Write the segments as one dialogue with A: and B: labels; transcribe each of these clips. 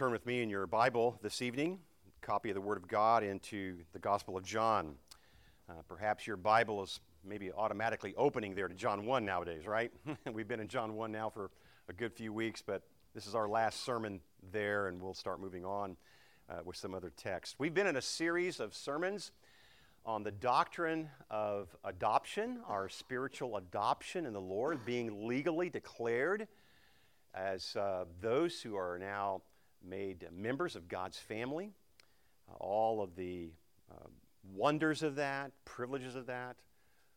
A: turn with me in your Bible this evening, copy of the Word of God, into the Gospel of John. Uh, perhaps your Bible is maybe automatically opening there to John 1 nowadays, right? We've been in John 1 now for a good few weeks, but this is our last sermon there, and we'll start moving on uh, with some other text. We've been in a series of sermons on the doctrine of adoption, our spiritual adoption in the Lord, being legally declared as uh, those who are now made members of God's family, uh, all of the uh, wonders of that, privileges of that,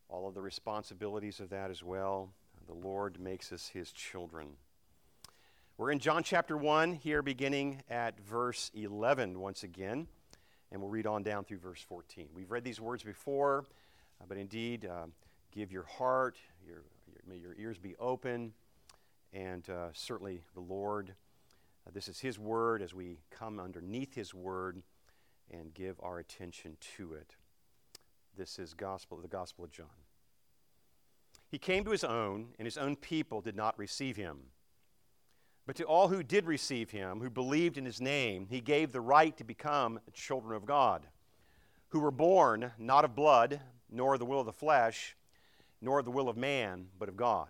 A: all of the responsibilities of that as well. The Lord makes us his children. We're in John chapter 1 here, beginning at verse 11 once again, and we'll read on down through verse 14. We've read these words before, uh, but indeed, uh, give your heart, your, your, may your ears be open, and uh, certainly the Lord Uh, this is His Word as we come underneath His Word and give our attention to it. This is gospel, the Gospel of John. He came to His own, and His own people did not receive Him. But to all who did receive Him, who believed in His name, He gave the right to become children of God, who were born not of blood, nor the will of the flesh, nor the will of man, but of God.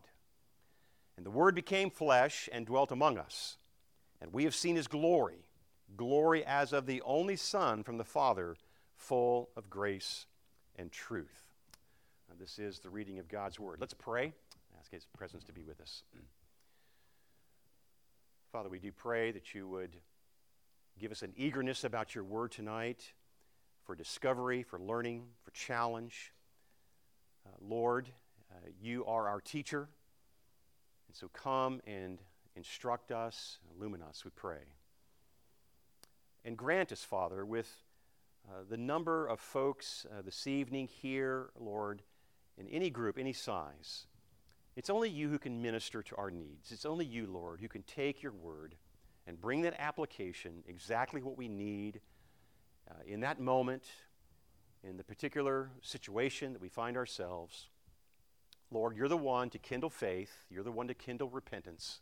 A: And the Word became flesh and dwelt among us and we have seen his glory, glory as of the only Son from the Father, full of grace and truth. Now, this is the reading of God's word. Let's pray. Ask his presence to be with us. Father, we do pray that you would give us an eagerness about your word tonight for discovery, for learning, for challenge. Uh, Lord, uh, you are our teacher. And so come and instruct us, illumine us, we pray. And grant us, Father, with uh, the number of folks uh, this evening here, Lord, in any group, any size, it's only you who can minister to our needs. It's only you, Lord, who can take your word and bring that application, exactly what we need uh, in that moment, in the particular situation that we find ourselves. Lord, you're the one to kindle faith, you're the one to kindle repentance.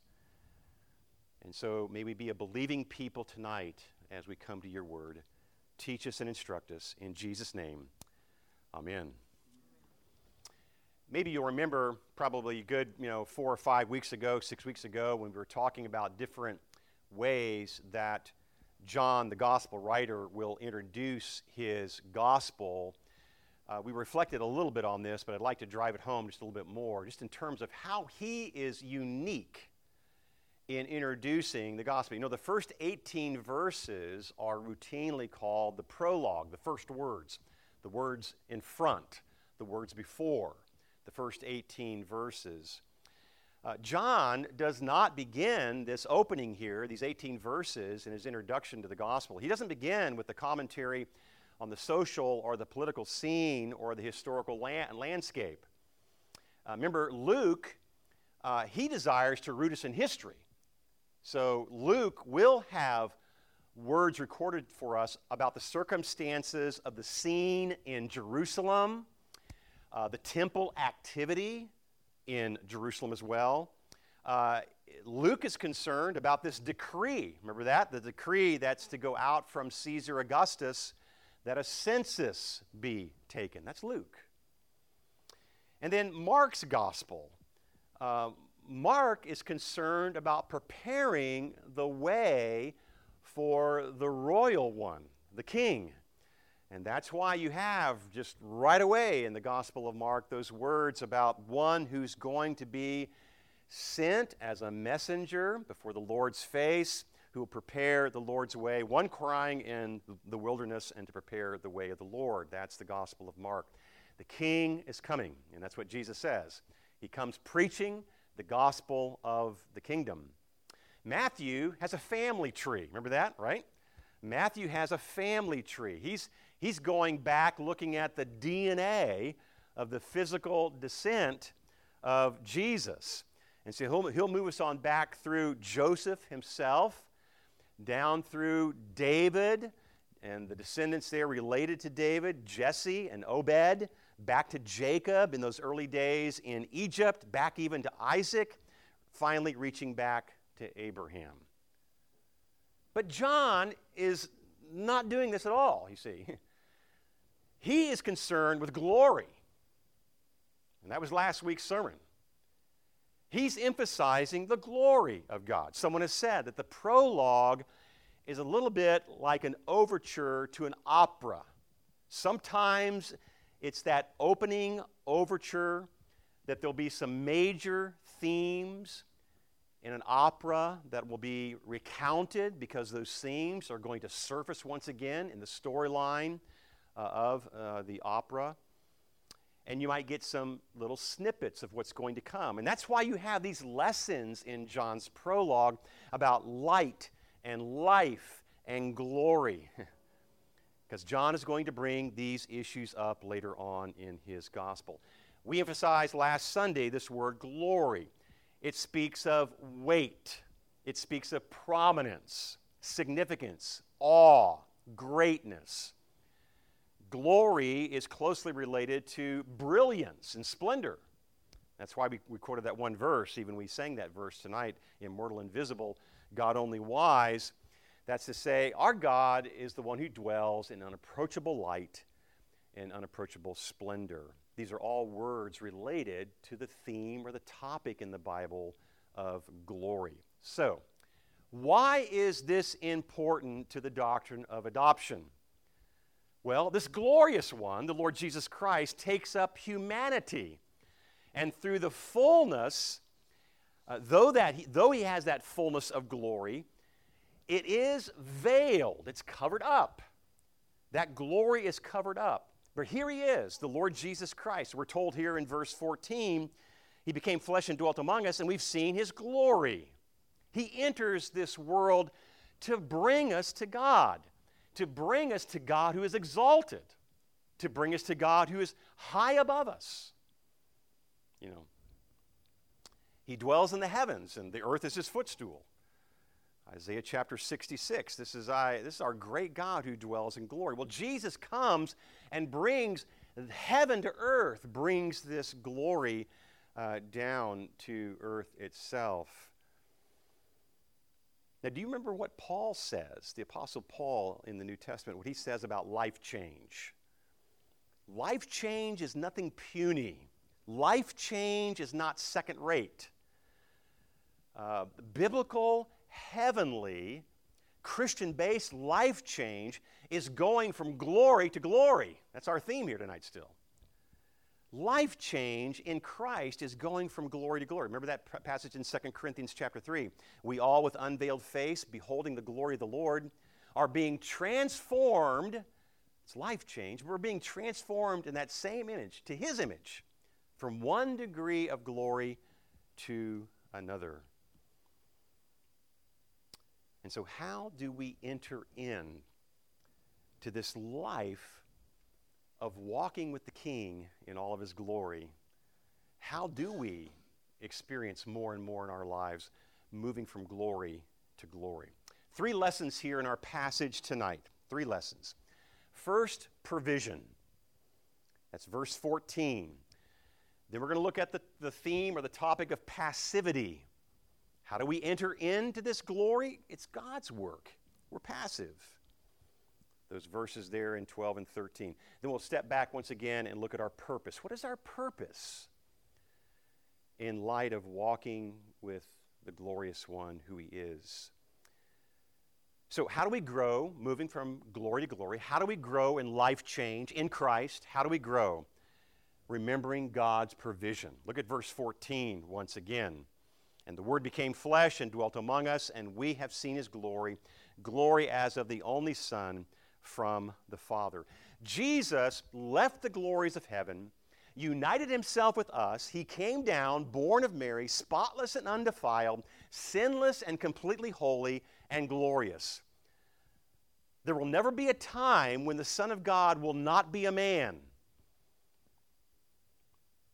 A: And so may we be a believing people tonight as we come to your word. Teach us and instruct us. In Jesus' name, amen. Maybe you'll remember probably a good, you know, four or five weeks ago, six weeks ago, when we were talking about different ways that John, the gospel writer, will introduce his gospel. Uh, we reflected a little bit on this, but I'd like to drive it home just a little bit more, just in terms of how he is unique in introducing the gospel. You know, the first 18 verses are routinely called the prologue, the first words, the words in front, the words before, the first 18 verses. Uh, John does not begin this opening here, these 18 verses, in his introduction to the gospel. He doesn't begin with the commentary on the social or the political scene or the historical landscape. Uh, remember, Luke, uh, he desires to root us in history. So Luke will have words recorded for us about the circumstances of the scene in Jerusalem, uh, the temple activity in Jerusalem as well. Uh, Luke is concerned about this decree. Remember that? The decree that's to go out from Caesar Augustus that a census be taken. That's Luke. And then Mark's gospel. Uh, Mark is concerned about preparing the way for the royal one, the king. And that's why you have just right away in the Gospel of Mark those words about one who's going to be sent as a messenger before the Lord's face, who will prepare the Lord's way, one crying in the wilderness and to prepare the way of the Lord. That's the Gospel of Mark. The king is coming, and that's what Jesus says. He comes preaching the gospel of the kingdom. Matthew has a family tree. Remember that, right? Matthew has a family tree. He's, he's going back looking at the DNA of the physical descent of Jesus. And so he'll, he'll move us on back through Joseph himself, down through David and the descendants there related to David, Jesse and Obed, back to Jacob in those early days in Egypt, back even to Isaac, finally reaching back to Abraham. But John is not doing this at all, you see. He is concerned with glory. And that was last week's sermon. He's emphasizing the glory of God. Someone has said that the prologue is a little bit like an overture to an opera. Sometimes it's that opening overture that there'll be some major themes in an opera that will be recounted because those themes are going to surface once again in the storyline uh, of uh, the opera and you might get some little snippets of what's going to come. And that's why you have these lessons in John's prologue about light and life and glory. Because John is going to bring these issues up later on in his gospel. We emphasized last Sunday this word glory. It speaks of weight, it speaks of prominence, significance, awe, greatness. Glory is closely related to brilliance and splendor. That's why we, we quoted that one verse, even we sang that verse tonight Immortal, invisible, God only wise. That's to say, our God is the one who dwells in unapproachable light and unapproachable splendor. These are all words related to the theme or the topic in the Bible of glory. So, why is this important to the doctrine of adoption? Well, this glorious one, the Lord Jesus Christ, takes up humanity. And through the fullness, uh, though, that he, though he has that fullness of glory, it is veiled, it's covered up. That glory is covered up. But here he is, the Lord Jesus Christ. We're told here in verse 14, he became flesh and dwelt among us, and we've seen his glory. He enters this world to bring us to God to bring us to God who is exalted, to bring us to God who is high above us. You know, He dwells in the heavens, and the earth is His footstool. Isaiah chapter 66. This is, I, this is our great God who dwells in glory. Well, Jesus comes and brings heaven to earth, brings this glory uh, down to earth itself. Now, do you remember what Paul says, the Apostle Paul in the New Testament, what he says about life change? Life change is nothing puny, life change is not second rate. Uh, biblical, heavenly, Christian based life change is going from glory to glory. That's our theme here tonight, still. Life change in Christ is going from glory to glory. Remember that passage in 2 Corinthians chapter 3. We all with unveiled face, beholding the glory of the Lord, are being transformed. It's life change. We're being transformed in that same image, to his image, from one degree of glory to another. And so, how do we enter in to this life of walking with the King in all of his glory, how do we experience more and more in our lives moving from glory to glory? Three lessons here in our passage tonight. Three lessons. First, provision. That's verse 14. Then we're going to look at the, the theme or the topic of passivity. How do we enter into this glory? It's God's work. We're passive those verses there in 12 and 13. Then we'll step back once again and look at our purpose. What is our purpose in light of walking with the glorious one who he is? So, how do we grow moving from glory to glory? How do we grow in life change in Christ? How do we grow? Remembering God's provision. Look at verse 14 once again. And the Word became flesh and dwelt among us, and we have seen his glory, glory as of the only Son from the Father. Jesus left the glories of heaven, united himself with us. He came down, born of Mary, spotless and undefiled, sinless and completely holy and glorious. There will never be a time when the Son of God will not be a man.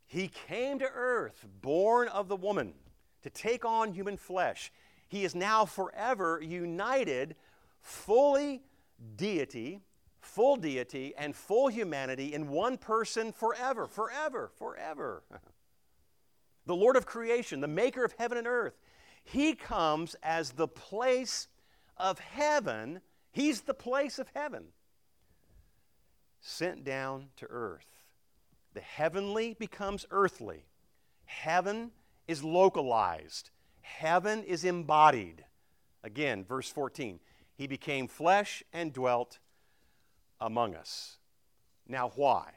A: He came to earth, born of the woman, to take on human flesh. He is now forever united, fully deity, full deity, and full humanity in one person forever, forever, forever. the Lord of creation, the maker of heaven and earth. He comes as the place of heaven, He's the place of heaven, sent down to earth. The heavenly becomes earthly. Heaven is localized, heaven is embodied. Again, verse 14 He became flesh and dwelt among us. Now, why?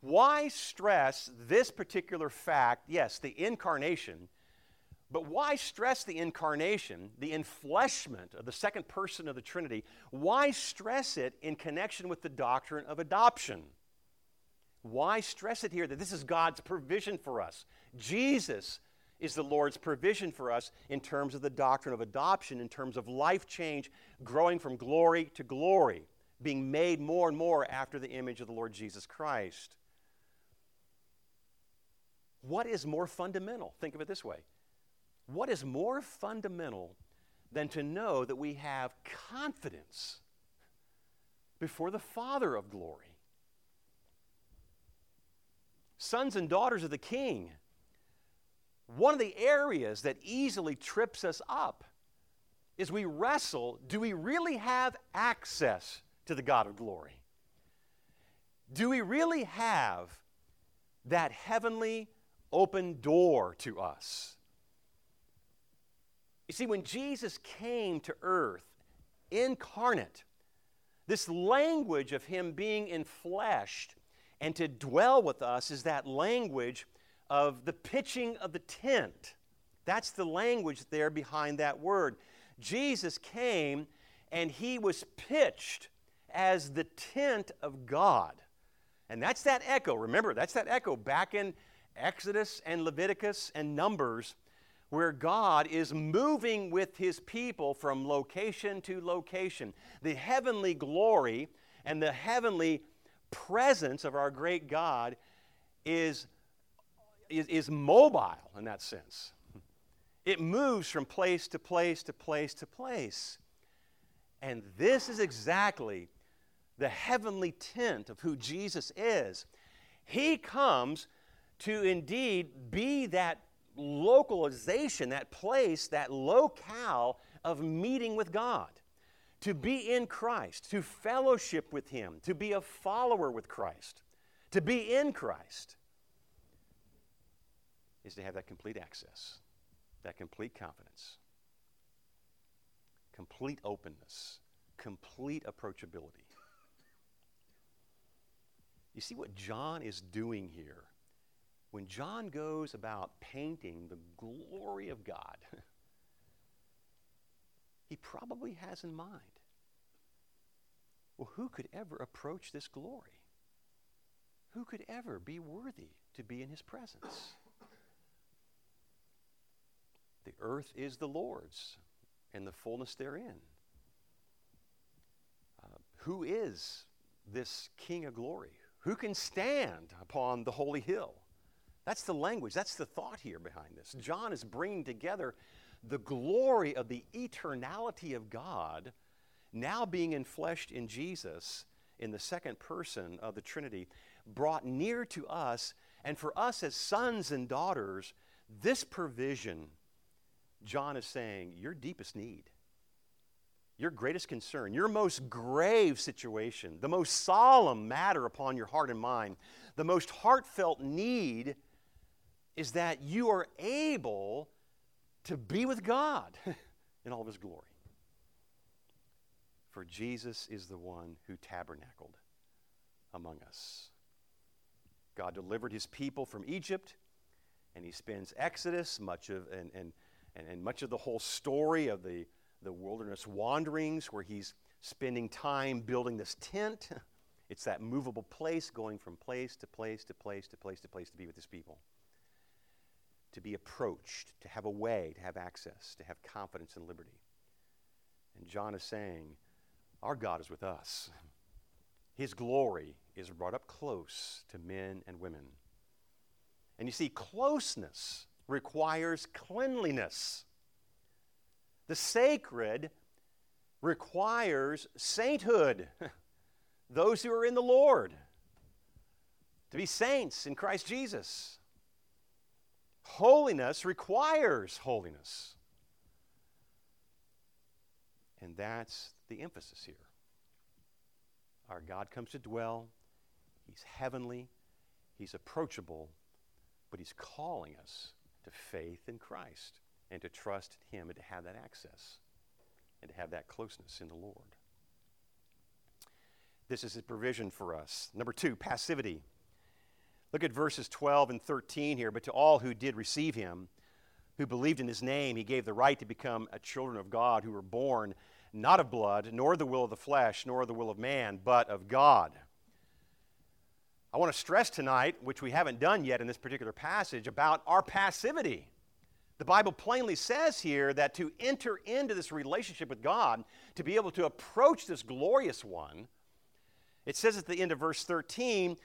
A: Why stress this particular fact? Yes, the incarnation, but why stress the incarnation, the enfleshment of the second person of the Trinity? Why stress it in connection with the doctrine of adoption? Why stress it here that this is God's provision for us? Jesus is the Lord's provision for us in terms of the doctrine of adoption, in terms of life change, growing from glory to glory, being made more and more after the image of the Lord Jesus Christ. What is more fundamental? Think of it this way What is more fundamental than to know that we have confidence before the Father of glory? Sons and daughters of the King. One of the areas that easily trips us up is we wrestle do we really have access to the God of glory? Do we really have that heavenly open door to us. You see, when Jesus came to earth, incarnate, this language of him being enfleshed and to dwell with us is that language of the pitching of the tent. That's the language there behind that word. Jesus came and he was pitched as the tent of God. And that's that echo. Remember, that's that echo back in Exodus and Leviticus and Numbers, where God is moving with his people from location to location. The heavenly glory and the heavenly presence of our great God is, is, is mobile in that sense. It moves from place to place to place to place. And this is exactly the heavenly tent of who Jesus is. He comes to indeed be that localization, that place, that locale of meeting with God, to be in Christ, to fellowship with Him, to be a follower with Christ, to be in Christ, is to have that complete access, that complete confidence, complete openness, complete approachability. You see what John is doing here when John goes about painting the glory of God, he probably has in mind well, who could ever approach this glory? Who could ever be worthy to be in his presence? Earth is the Lord's and the fullness therein. Uh, who is this King of glory? Who can stand upon the holy hill? That's the language, that's the thought here behind this. John is bringing together the glory of the eternality of God now being enfleshed in Jesus in the second person of the Trinity, brought near to us, and for us as sons and daughters, this provision, John is saying, your deepest need, your greatest concern, your most grave situation, the most solemn matter upon your heart and mind, the most heartfelt need is that you are able to be with God in all of his glory. For Jesus is the one who tabernacled among us. God delivered his people from Egypt, and he spends Exodus, much of, and, and, and, much of the whole story of the, the wilderness wanderings, where he's spending time building this tent. It's that movable place going from place to place to place to place to place to be with his people to be approached, to have a way, to have access, to have confidence and liberty. And John is saying, Our God is with us. His glory is brought up close to men and women. And you see, closeness requires cleanliness. The sacred requires sainthood, those who are in the Lord, to be saints in Christ Jesus. Holiness requires holiness. And that's the emphasis here. Our God comes to dwell, He's heavenly, He's approachable, but He's calling us to faith in Christ and to trust Him and to have that access and to have that closeness in the Lord. This is His provision for us. Number two, passivity. Look at verses 12 and 13 here. But to all who did receive Him, who believed in His name, He gave the right to become a children of God who were born not of blood, nor the will of the flesh, nor the will of man, but of God. I want to stress tonight, which we haven't done yet in this particular passage, about our passivity. The Bible plainly says here that to enter into this relationship with God, to be able to approach this glorious one, it says at the end of verse 13,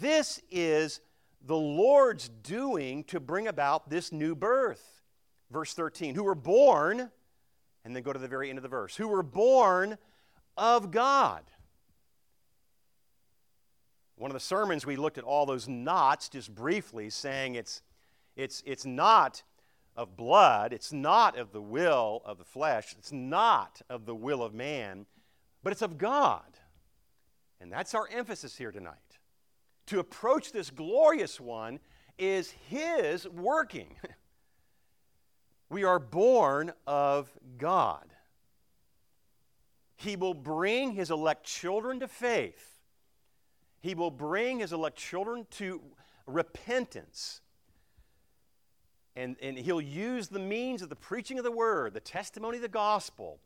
A: this is the Lord's doing to bring about this new birth. Verse 13, who were born and then go to the very end of the verse who were born of God. One of the sermons, we looked at all those knots just briefly, saying it's, it's, it's not of blood, it's not of the will of the flesh, it's not of the will of man, but it's of God. And that's our emphasis here tonight. To approach this glorious one is His working. We are born of God. He will bring his elect children to faith. He will bring his elect children to repentance. And, and he'll use the means of the preaching of the word, the testimony of the gospel,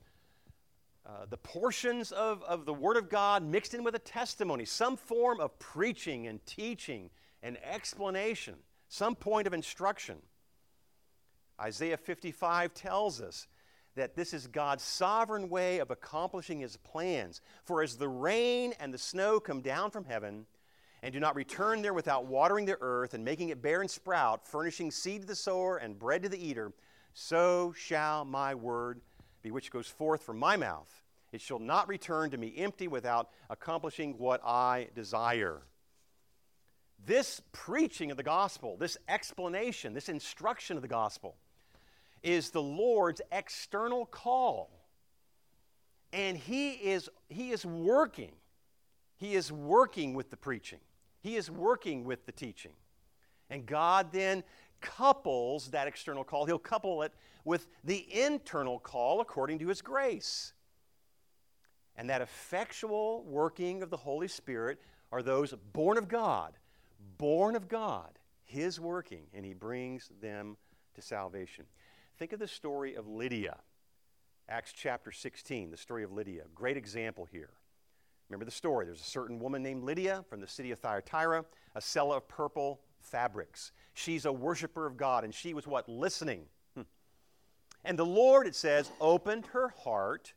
A: uh, the portions of, of the word of God mixed in with a testimony, some form of preaching and teaching and explanation, some point of instruction. Isaiah 55 tells us that this is God's sovereign way of accomplishing his plans. For as the rain and the snow come down from heaven, and do not return there without watering the earth and making it bear and sprout, furnishing seed to the sower and bread to the eater, so shall my word be which goes forth from my mouth. It shall not return to me empty without accomplishing what I desire. This preaching of the gospel, this explanation, this instruction of the gospel, is the Lord's external call. And he is, he is working. He is working with the preaching, He is working with the teaching. And God then couples that external call, He'll couple it with the internal call according to His grace. And that effectual working of the Holy Spirit are those born of God, born of God, His working, and He brings them to salvation. Think of the story of Lydia. Acts chapter 16, the story of Lydia. Great example here. Remember the story. There's a certain woman named Lydia from the city of Thyatira, a seller of purple fabrics. She's a worshiper of God, and she was what? Listening. Hmm. And the Lord, it says, opened her heart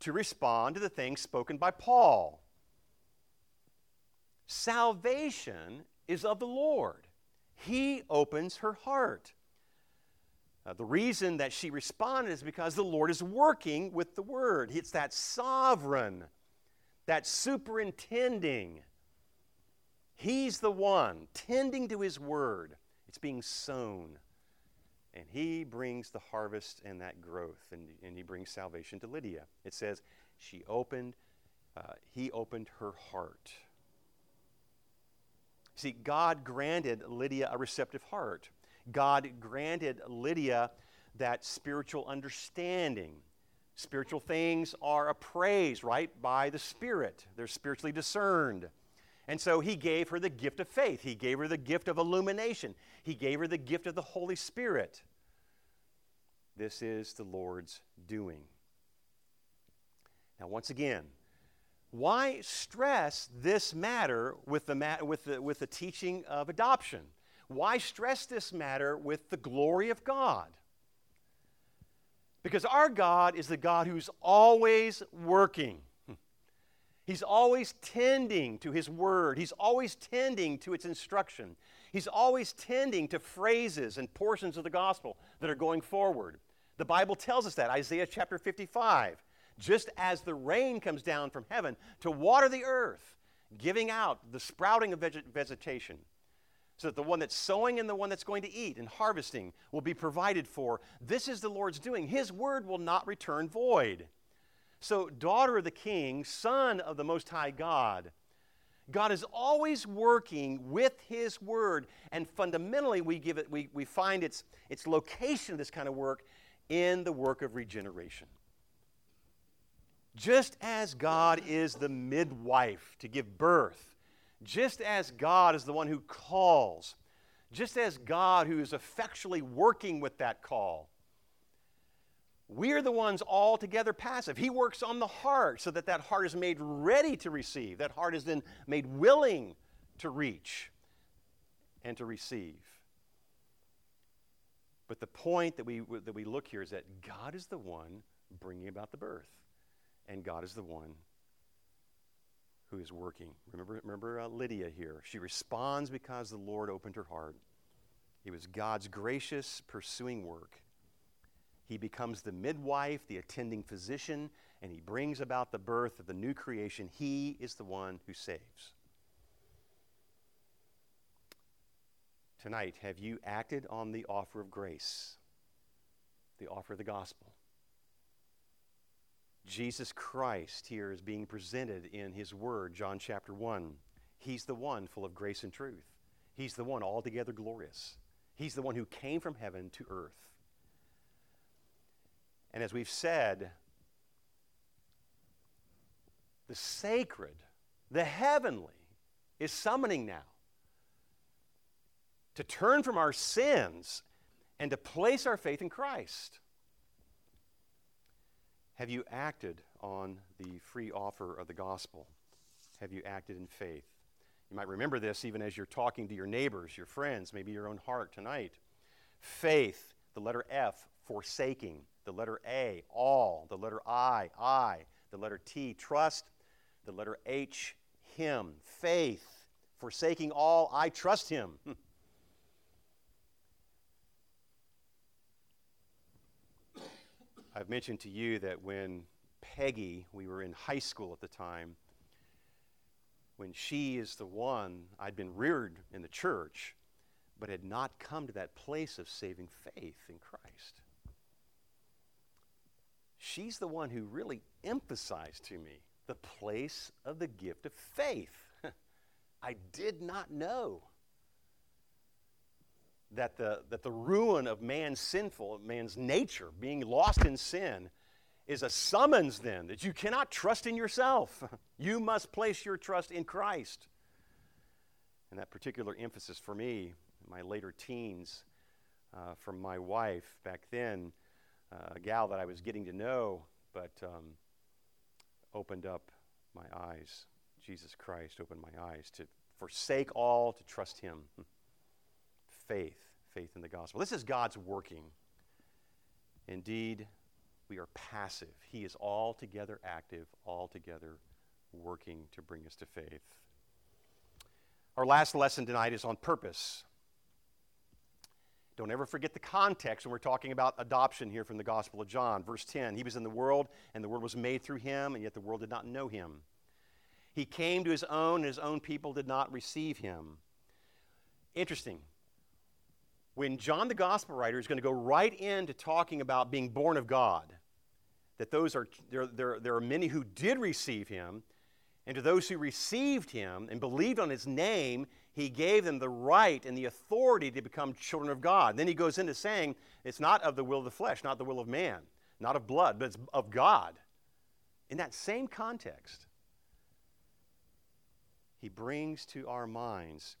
A: to respond to the things spoken by Paul. Salvation is of the Lord. He opens her heart. Uh, the reason that she responded is because the Lord is working with the word. It's that sovereign, that superintending. He's the one tending to his word. It's being sown. And he brings the harvest and that growth, and, and he brings salvation to Lydia. It says, she opened, uh, he opened her heart. See, God granted Lydia a receptive heart. God granted Lydia that spiritual understanding. Spiritual things are appraised, right, by the Spirit. They're spiritually discerned. And so he gave her the gift of faith. He gave her the gift of illumination. He gave her the gift of the Holy Spirit. This is the Lord's doing. Now, once again, why stress this matter with the, with the, with the teaching of adoption? Why stress this matter with the glory of God? Because our God is the God who's always working. He's always tending to His Word. He's always tending to its instruction. He's always tending to phrases and portions of the gospel that are going forward. The Bible tells us that, Isaiah chapter 55. Just as the rain comes down from heaven to water the earth, giving out the sprouting of vegetation, so that the one that's sowing and the one that's going to eat and harvesting will be provided for. This is the Lord's doing. His word will not return void. So, daughter of the king, son of the Most High God, God is always working with His Word, and fundamentally, we, give it, we, we find its, its location of this kind of work in the work of regeneration. Just as God is the midwife to give birth, just as God is the one who calls, just as God who is effectually working with that call, we're the ones altogether passive. He works on the heart so that that heart is made ready to receive. That heart is then made willing to reach and to receive. But the point that we, that we look here is that God is the one bringing about the birth, and God is the one who is working. Remember, remember uh, Lydia here. She responds because the Lord opened her heart. It was God's gracious pursuing work. He becomes the midwife, the attending physician, and he brings about the birth of the new creation. He is the one who saves. Tonight, have you acted on the offer of grace, the offer of the gospel? Jesus Christ here is being presented in his word, John chapter 1. He's the one full of grace and truth. He's the one altogether glorious. He's the one who came from heaven to earth. And as we've said, the sacred, the heavenly, is summoning now to turn from our sins and to place our faith in Christ. Have you acted on the free offer of the gospel? Have you acted in faith? You might remember this even as you're talking to your neighbors, your friends, maybe your own heart tonight. Faith, the letter F, forsaking the letter A, all, the letter I, I, the letter T, trust, the letter H, him, faith, forsaking all, I trust him. I've mentioned to you that when Peggy, we were in high school at the time, when she is the one, I'd been reared in the church, but had not come to that place of saving faith in Christ she's the one who really emphasized to me the place of the gift of faith. I did not know that the, that the ruin of man's sinful, man's nature, being lost in sin, is a summons then that you cannot trust in yourself. You must place your trust in Christ. And that particular emphasis for me, in my later teens, uh, from my wife back then, uh, a gal that I was getting to know, but um, opened up my eyes. Jesus Christ opened my eyes to forsake all, to trust Him. Faith, faith in the gospel. This is God's working. Indeed, we are passive. He is altogether active, altogether working to bring us to faith. Our last lesson tonight is on purpose. Don't ever forget the context when we're talking about adoption here from the Gospel of John. Verse 10 He was in the world, and the world was made through him, and yet the world did not know him. He came to his own, and his own people did not receive him. Interesting. When John the Gospel writer is going to go right into talking about being born of God, that those are, there, there, there are many who did receive him, and to those who received him and believed on his name, he gave them the right and the authority to become children of God. Then he goes into saying it's not of the will of the flesh, not the will of man, not of blood, but it's of God. In that same context, he brings to our minds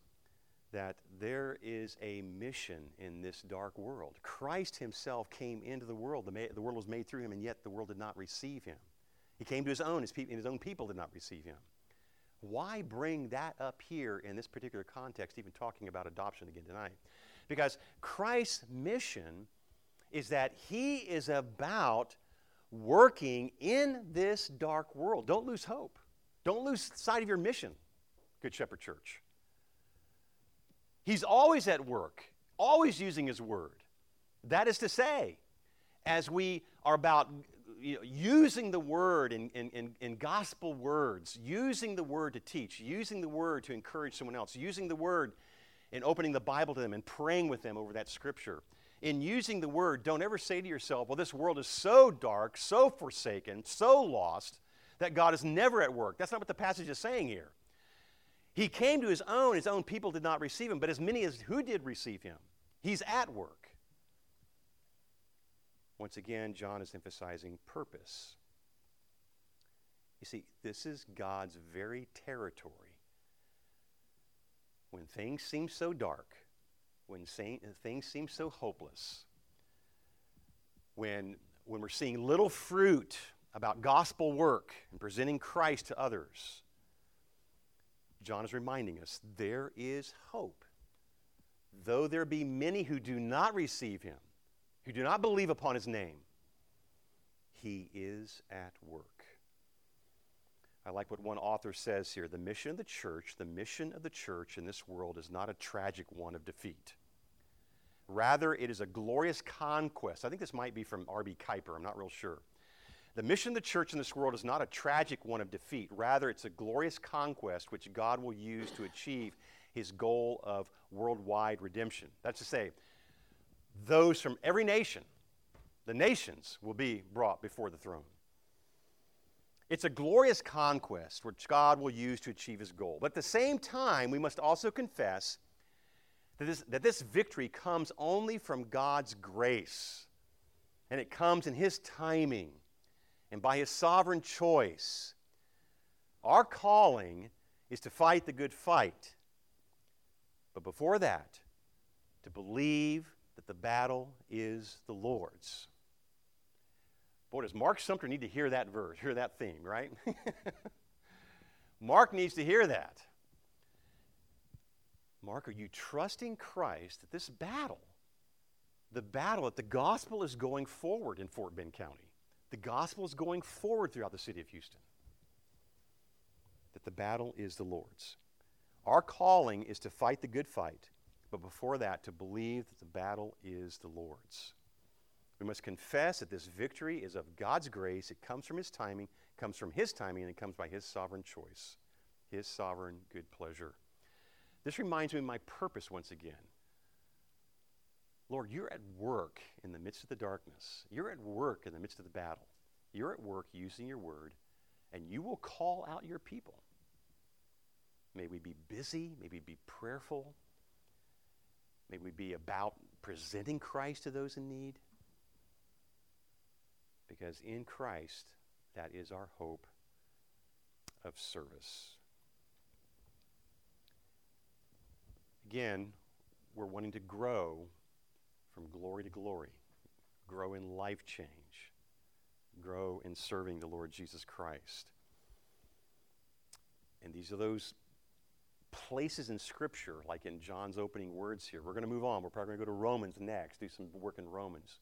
A: that there is a mission in this dark world. Christ himself came into the world. The, the world was made through him, and yet the world did not receive him. He came to his own, his, pe- and his own people did not receive him. Why bring that up here in this particular context, even talking about adoption again tonight? Because Christ's mission is that he is about working in this dark world. Don't lose hope. Don't lose sight of your mission, Good Shepherd Church. He's always at work, always using his word. That is to say, as we are about you know, using the word in, in, in, in, gospel words, using the word to teach, using the word to encourage someone else, using the word in opening the Bible to them and praying with them over that scripture. in using the word, don't ever say to yourself, well, this world is so dark, so forsaken, so lost, that God is never at work. That's not what the passage is saying here. He came to his own, his own people did not receive him, but as many as who did receive him, he's at work. Once again, John is emphasizing purpose. You see, this is God's very territory. When things seem so dark, when things seem so hopeless, when, when we're seeing little fruit about gospel work and presenting Christ to others, John is reminding us there is hope. Though there be many who do not receive him, who do not believe upon his name, he is at work. I like what one author says here the mission of the church, the mission of the church in this world is not a tragic one of defeat. Rather, it is a glorious conquest. I think this might be from R.B. Kuiper, I'm not real sure. The mission of the church in this world is not a tragic one of defeat. Rather, it's a glorious conquest which God will use to achieve his goal of worldwide redemption. That's to say, those from every nation, the nations, will be brought before the throne. It's a glorious conquest which God will use to achieve his goal. But at the same time, we must also confess that this, that this victory comes only from God's grace. And it comes in his timing and by his sovereign choice. Our calling is to fight the good fight. But before that, to believe that the battle is the Lord's. Boy, does Mark Sumter need to hear that verse, hear that theme, right? Mark needs to hear that. Mark, are you trusting Christ that this battle, the battle that the gospel is going forward in Fort Bend County, the gospel is going forward throughout the city of Houston, that the battle is the Lord's? Our calling is to fight the good fight, but before that, to believe that the battle is the Lord's. We must confess that this victory is of God's grace. It comes from His timing, comes from His timing, and it comes by His sovereign choice, His sovereign good pleasure. This reminds me of my purpose once again. Lord, you're at work in the midst of the darkness. You're at work in the midst of the battle. You're at work using your word, and you will call out your people. May we be busy, may we be prayerful, may we be about presenting Christ to those in need. Because in Christ, that is our hope of service. Again, we're wanting to grow from glory to glory, grow in life change, grow in serving the Lord Jesus Christ. And these are those places in Scripture, like in John's opening words here. We're going to move on. We're probably going to go to Romans next, do some work in Romans.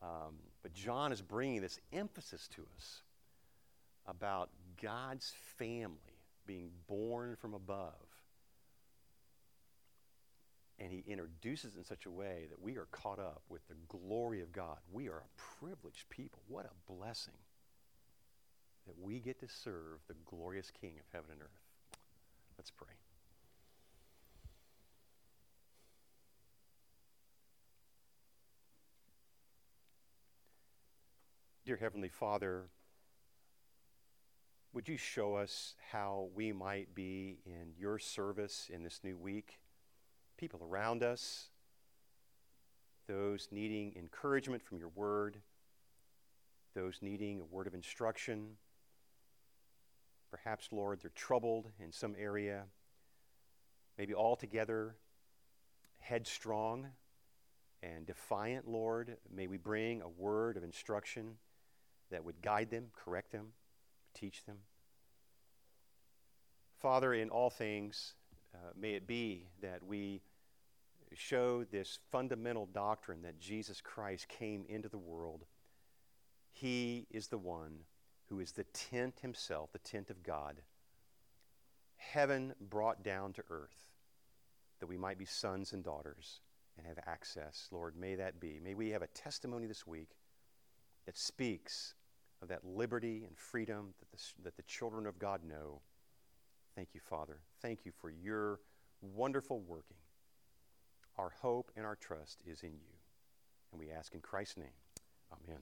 A: Um, but John is bringing this emphasis to us about God's family being born from above and he introduces in such a way that we are caught up with the glory of God. We are a privileged people. What a blessing that we get to serve the glorious King of heaven and earth. Let's pray. Dear Heavenly Father, would you show us how we might be in your service in this new week? People around us, those needing encouragement from your word, those needing a word of instruction. Perhaps, Lord, they're troubled in some area, maybe altogether headstrong and defiant, Lord. May we bring a word of instruction that would guide them, correct them, teach them. Father, in all things, uh, may it be that we show this fundamental doctrine that Jesus Christ came into the world. He is the one who is the tent himself, the tent of God. Heaven brought down to earth that we might be sons and daughters and have access. Lord, may that be. May we have a testimony this week that speaks of that liberty and freedom that the, that the children of God know. Thank you, Father. Thank you for your wonderful working. Our hope and our trust is in you. And we ask in Christ's name. Amen.